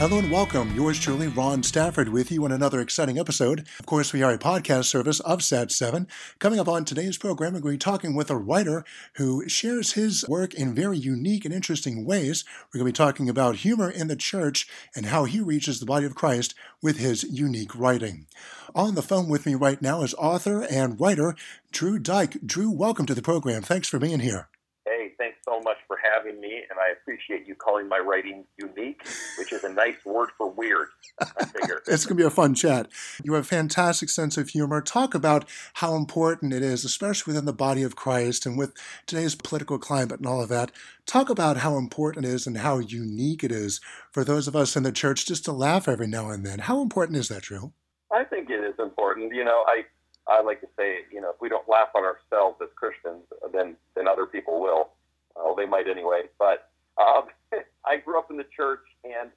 Hello and welcome. Yours truly, Ron Stafford, with you on another exciting episode. Of course, we are a podcast service of Sat7. Coming up on today's program, we're going to be talking with a writer who shares his work in very unique and interesting ways. We're going to be talking about humor in the church and how he reaches the body of Christ with his unique writing. On the phone with me right now is author and writer Drew Dyck. Drew, welcome to the program. Thanks for being here having me, and I appreciate you calling my writing unique, which is a nice word for weird. I figure it's going to be a fun chat. You have a fantastic sense of humor. Talk about how important it is, especially within the body of Christ and with today's political climate and all of that. Talk about how important it is and how unique it is for those of us in the church just to laugh every now and then. How important is that, Drew? I think it is important. You know, I I like to say, you know, if we don't laugh on ourselves as Christians, then then other people will. Oh, they might anyway. But um, I grew up in the church, and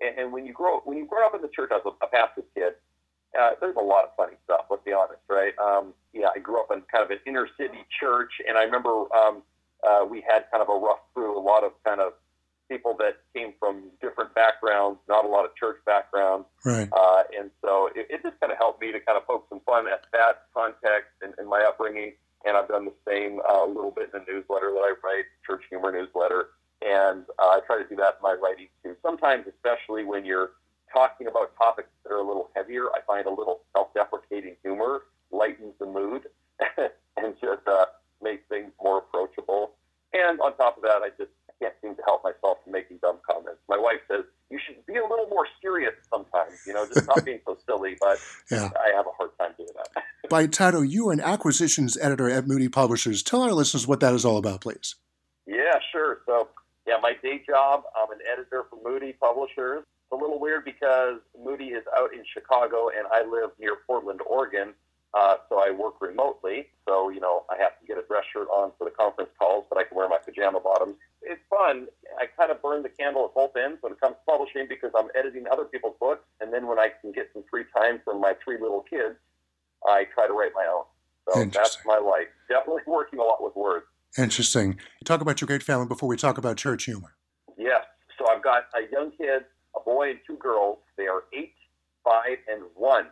and when you grow when you grow up in the church as a, a pastor's kid, uh, there's a lot of funny stuff. Let's be honest, right? Um, yeah, I grew up in kind of an inner city church, and I remember um, uh, we had kind of a rough crew, a lot of kind of people that came from different backgrounds, not a lot of church background. Right. Uh, and so it, it just kind of helped me to kind of poke some fun at that context and, and my upbringing and I've done the same uh, a little bit in the newsletter that I write, Church Humor newsletter, and uh, I try to do that in my writing too. Sometimes, especially when you're talking about topics that are a little heavier, I find a little self-deprecating humor lightens the mood and just uh, makes things more approachable. And on top of that, I just can't seem to help myself from making dumb comments. My wife says you should be a little more serious sometimes, you know, just stop being so silly. But yeah. I have a hard time doing that. By title, you are an acquisitions editor at Moody Publishers. Tell our listeners what that is all about, please. Yeah, sure. So, yeah, my day job, I'm an editor for Moody Publishers. It's a little weird because Moody is out in Chicago and I live near Portland, Oregon. Uh, so I work remotely. So, you know, I have to get a dress shirt on for the conference calls, but I can wear my pajama bottoms. It's fun. I kind of burn the candle at both ends when it comes to publishing because I'm editing other people's books. And then when I can get some free time from my three little kids, I try to write my own. So that's my life. Definitely working a lot with words. Interesting. Talk about your great family before we talk about church humor. Yes. So I've got a young kid, a boy and two girls. They are eight, five, and one.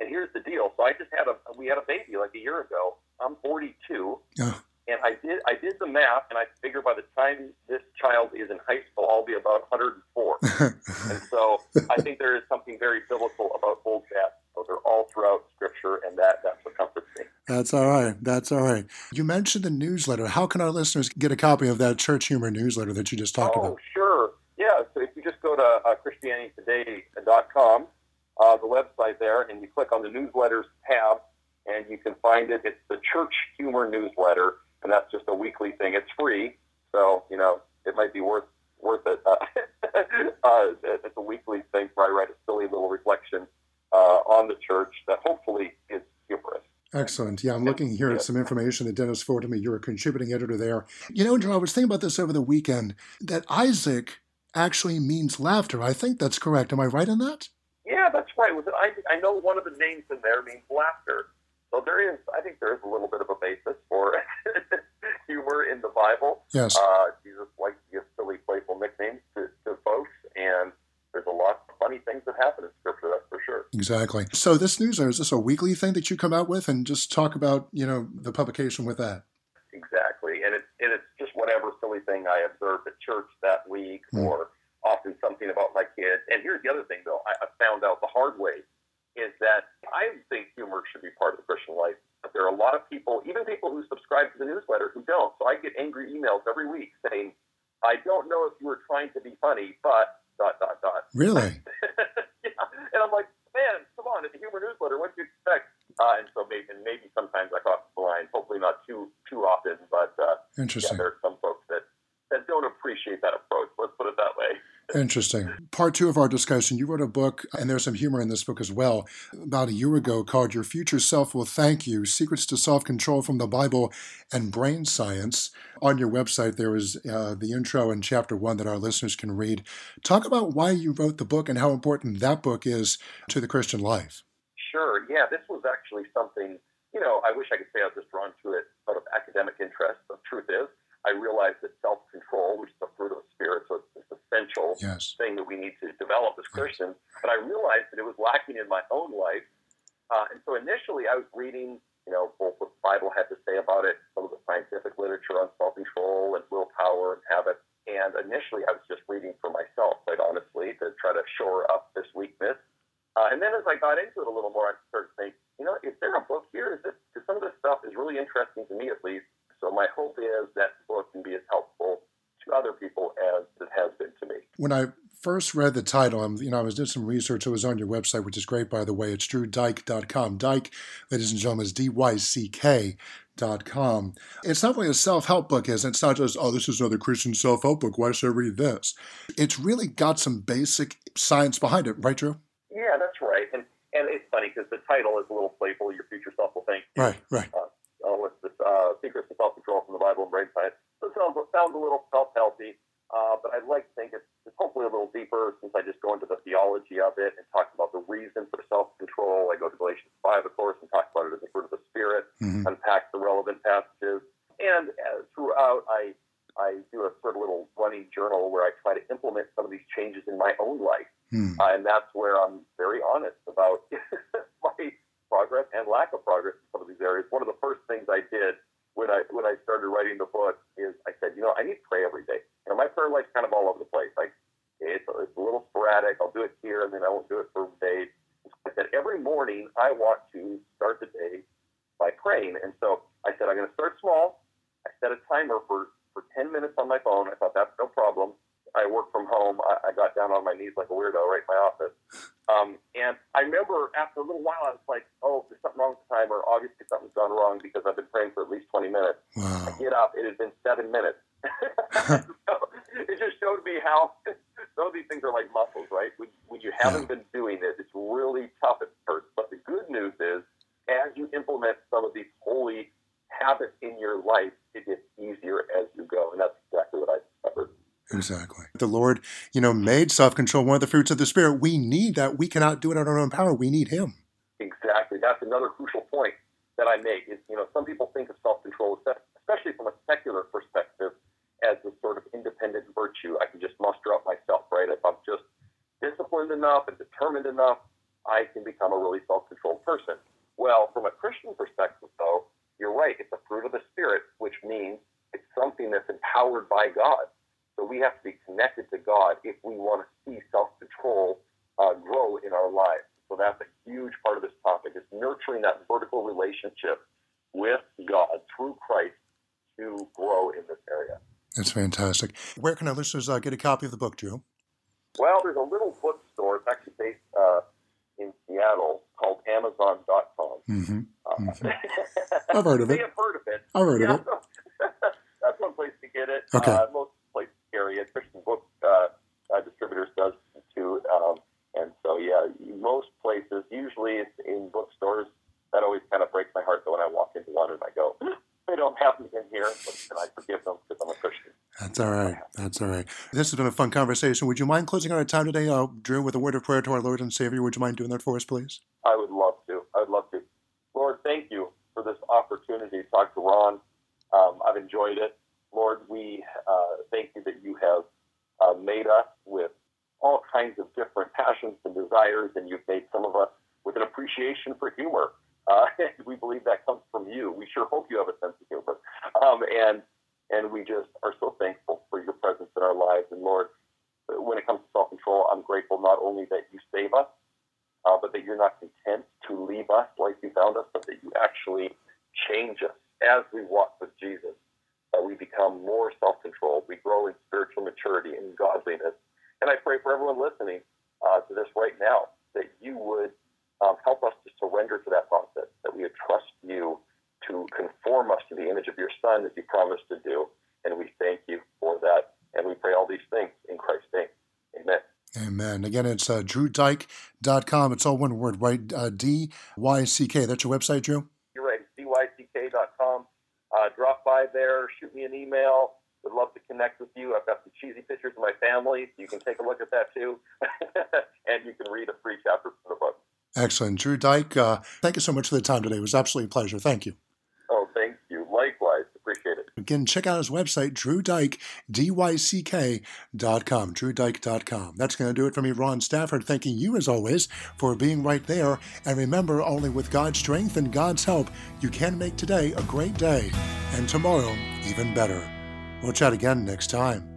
And here's the deal. So I just had a we had a baby like a year ago. I'm 42. Oh. And I did I did the math, and I figure by the time this child is in high school, I'll be about 104. and so I think there is something very biblical about old dads those are all throughout Scripture, and that that's what comforts me. That's all right. That's all right. You mentioned the newsletter. How can our listeners get a copy of that church humor newsletter that you just talked oh, about? Oh, sure. Yeah. So if you just go to uh, ChristianityToday.com, uh, the website there, and you click on the newsletters tab, and you can find it. It's the Church Humor Newsletter, and that's just a weekly thing. It's free, so you know it might be worth worth it. Uh, uh, it's a weekly thing where I write a silly little reflection uh, on the church that hopefully is humorous. Excellent. Yeah, I'm looking here at some information that Dennis forwarded me. You're a contributing editor there. You know, Joe, I was thinking about this over the weekend that Isaac actually means laughter. I think that's correct. Am I right in that? Yeah, that's right. I, I know one of the names in there means laughter. So there is, I think there is a little bit of a basis for humor in the Bible. Yes. Uh, Jesus likes to give silly, playful nicknames to, to folks, and there's a lot of funny things that happen in Scripture, that's for sure. Exactly. So this newsletter, is this a weekly thing that you come out with and just talk about, you know, the publication with that? Exactly. And it's, and it's just whatever silly thing I observed at church that week mm. or often something about my kids. And here's the other thing, though. I, I found out the hard way is that I think humor should be part of the Christian life. But there are a lot of people, even people who subscribe to the newsletter, who don't. So I get angry emails every week saying, I don't know if you were trying to be funny, but dot dot dot. Really? yeah. And I'm like, man, come on, it's a humor newsletter. What do you expect? Uh, and so maybe and maybe sometimes I cross the line. Hopefully not too too often, but uh, interesting. Yeah, there are some folks that that don't appreciate that approach. Let's put it that way. Interesting. Part two of our discussion, you wrote a book, and there's some humor in this book as well, about a year ago called Your Future Self Will Thank You Secrets to Self Control from the Bible and Brain Science. On your website, there is uh, the intro in chapter one that our listeners can read. Talk about why you wrote the book and how important that book is to the Christian life. Sure. Yeah, this was actually something, you know, I wish I could say I was just drawn to it out of academic interest. The truth is, I realized that self control, which is the fruit of the Spirit, so it's, essential yes. thing that we need to develop as Christians. But I realized that it was lacking in my own life. Uh, and so initially I was reading, you know, both what the Bible had to say about it, some of the scientific literature on self-control and willpower and habits. And initially I was just reading for myself, quite honestly, to try to shore up this weakness. Uh, and then as I got into it a little more, I started to think, you know, is there a book here? Is this, because some of this stuff is really interesting to me at least. So my hope is that the book can be as helpful to other people as it has been to me. When I first read the title, I'm, you know, I was did some research. It was on your website, which is great, by the way. It's drewdyck.com. Dyck, ladies and gentlemen, is D-Y-C-K dot com. It's not really a self-help book, is it? It's not just, oh, this is another Christian self-help book. Why should I read this? It's really got some basic science behind it, right, Drew? Yeah, that's right. And and it's funny because the title is a little playful. Your future self will thank you. Right, right. Uh, oh, what's this? Uh, Secrets of Self-Control from the Bible and Brain Science. So it sounds, sounds a little self healthy, Uh, but I'd like to think it's hopefully a little deeper since I just go into the theology of it and talk about the reason for self control. I go to Galatians 5, of course, and talk about it as a fruit of the Spirit, mm-hmm. unpack the relevant passages. And uh, throughout, I, I do a sort of little running journal where I try to implement some of these changes in my own life. Mm. Uh, and that's where I'm very honest about my progress and lack of progress in some of these areas. One of the first things I did when I when I started writing the book is I said, you know, I need to pray every day. You know, my prayer life's kind of all over the place. Like it's a, it's a little sporadic. I'll do it here and then I won't do it for days. I said every morning I want to start the day by praying, and so I said I'm going to start small. I set a timer for for 10 minutes on my phone. I thought that's no problem. I work from home. I, I got down on my knees like a weirdo right in my office. Um, and I remember after a little while, I was like, oh, there's something wrong with the timer. Obviously, something's gone wrong because I've been praying for at least 20 minutes. Wow. I get up. It has been seven minutes. so it just showed me how some of these things are like muscles, right? When, when you haven't been doing it, it's really tough at first. But the good news is, as you implement some of these holy habits in your life, it gets easier as you go. And that's exactly what I discovered. Exactly. The Lord, you know, made self-control one of the fruits of the Spirit. We need that. We cannot do it on our own power. We need Him. Exactly. That's another crucial point that I make. Is you know, some people think of self-control, especially from a secular perspective, as this sort of independent virtue. I can just muster up myself, right? If I'm just disciplined enough and determined enough, I can become a really self-controlled person. Well, from a Christian perspective, though, you're right. It's a fruit of the Spirit, which means it's something that's empowered by God. We have to be connected to God if we want to see self-control uh, grow in our lives. So that's a huge part of this topic is nurturing that vertical relationship with God through Christ to grow in this area. That's fantastic. Where can our listeners uh, get a copy of the book, Drew? Well, there's a little bookstore. It's actually based uh, in Seattle called Amazon.com. Mm-hmm. Mm-hmm. I've heard of it. have heard of it. I've heard yeah, of it. that's one place to get it. Okay. Uh, most places carry it. Christian Book uh, uh, Distributors does too. Um, and so, yeah, most places, usually it's in bookstores. That always kind of breaks my heart, though, when I walk into one and I go, they don't have me in here, but I forgive them because I'm a Christian. That's all right. That's all right. This has been a fun conversation. Would you mind closing our time today, uh, Drew, with a word of prayer to our Lord and Savior? Would you mind doing that for us, please? I would love to. I would love to. Lord, thank you for this opportunity to talk to Ron. Um, I've enjoyed it. Lord, we uh, thank you that you have uh, made us with all kinds of different passions and desires, and you've made some of us with an appreciation for humor. Uh, we believe that comes from you. We sure hope you have a sense of humor. Um, and and we just are so thankful for your presence in our lives. And Lord, when it comes to self control, I'm grateful not only that you save us, uh, but that you're not content to leave us like you found us, but that you actually change us as we walk with Jesus. That we become more self controlled. We grow in spiritual maturity and godliness. And I pray for everyone listening uh, to this right now that you would um, help us to surrender to that process, that we would trust you to conform us to the image of your Son as you promised to do. And we thank you for that. And we pray all these things in Christ's name. Amen. Amen. Again, it's uh, drewdyck.com. It's all one word, right? Uh, D Y C K. That's your website, Drew? You're right. dyck.com. Uh, drop by there, shoot me an email. Would love to connect with you. I've got some cheesy pictures of my family. You can take a look at that too. and you can read a free chapter from the book. Excellent. Drew Dyck, uh, thank you so much for the time today. It was absolutely a pleasure. Thank you. Oh, thank you. Likewise. Appreciate it. Again, check out his website, drewdyck, D-Y-C-K dot com, drewdyck.com. That's going to do it for me, Ron Stafford, thanking you as always for being right there. And remember, only with God's strength and God's help, you can make today a great day and tomorrow even better. We'll chat again next time.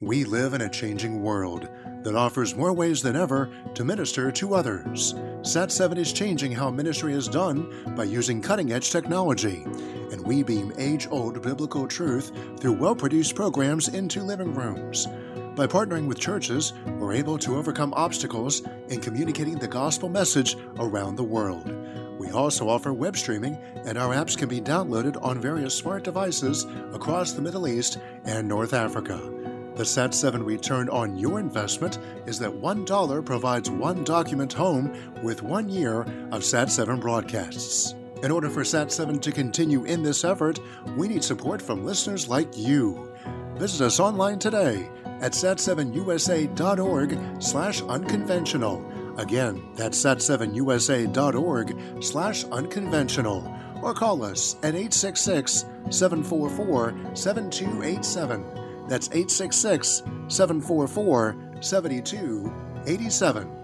We live in a changing world that offers more ways than ever to minister to others. Sat7 is changing how ministry is done by using cutting edge technology, and we beam age old biblical truth through well produced programs into living rooms. By partnering with churches, we're able to overcome obstacles in communicating the gospel message around the world. We also offer web streaming, and our apps can be downloaded on various smart devices across the Middle East and North Africa. The SAT7 return on your investment is that $1 provides one document home with one year of SAT7 broadcasts. In order for SAT7 to continue in this effort, we need support from listeners like you. Visit us online today at sat7usa.org slash unconventional. Again, that's sat7usa.org slash unconventional. Or call us at 866 744 7287. That's 866 744 7287.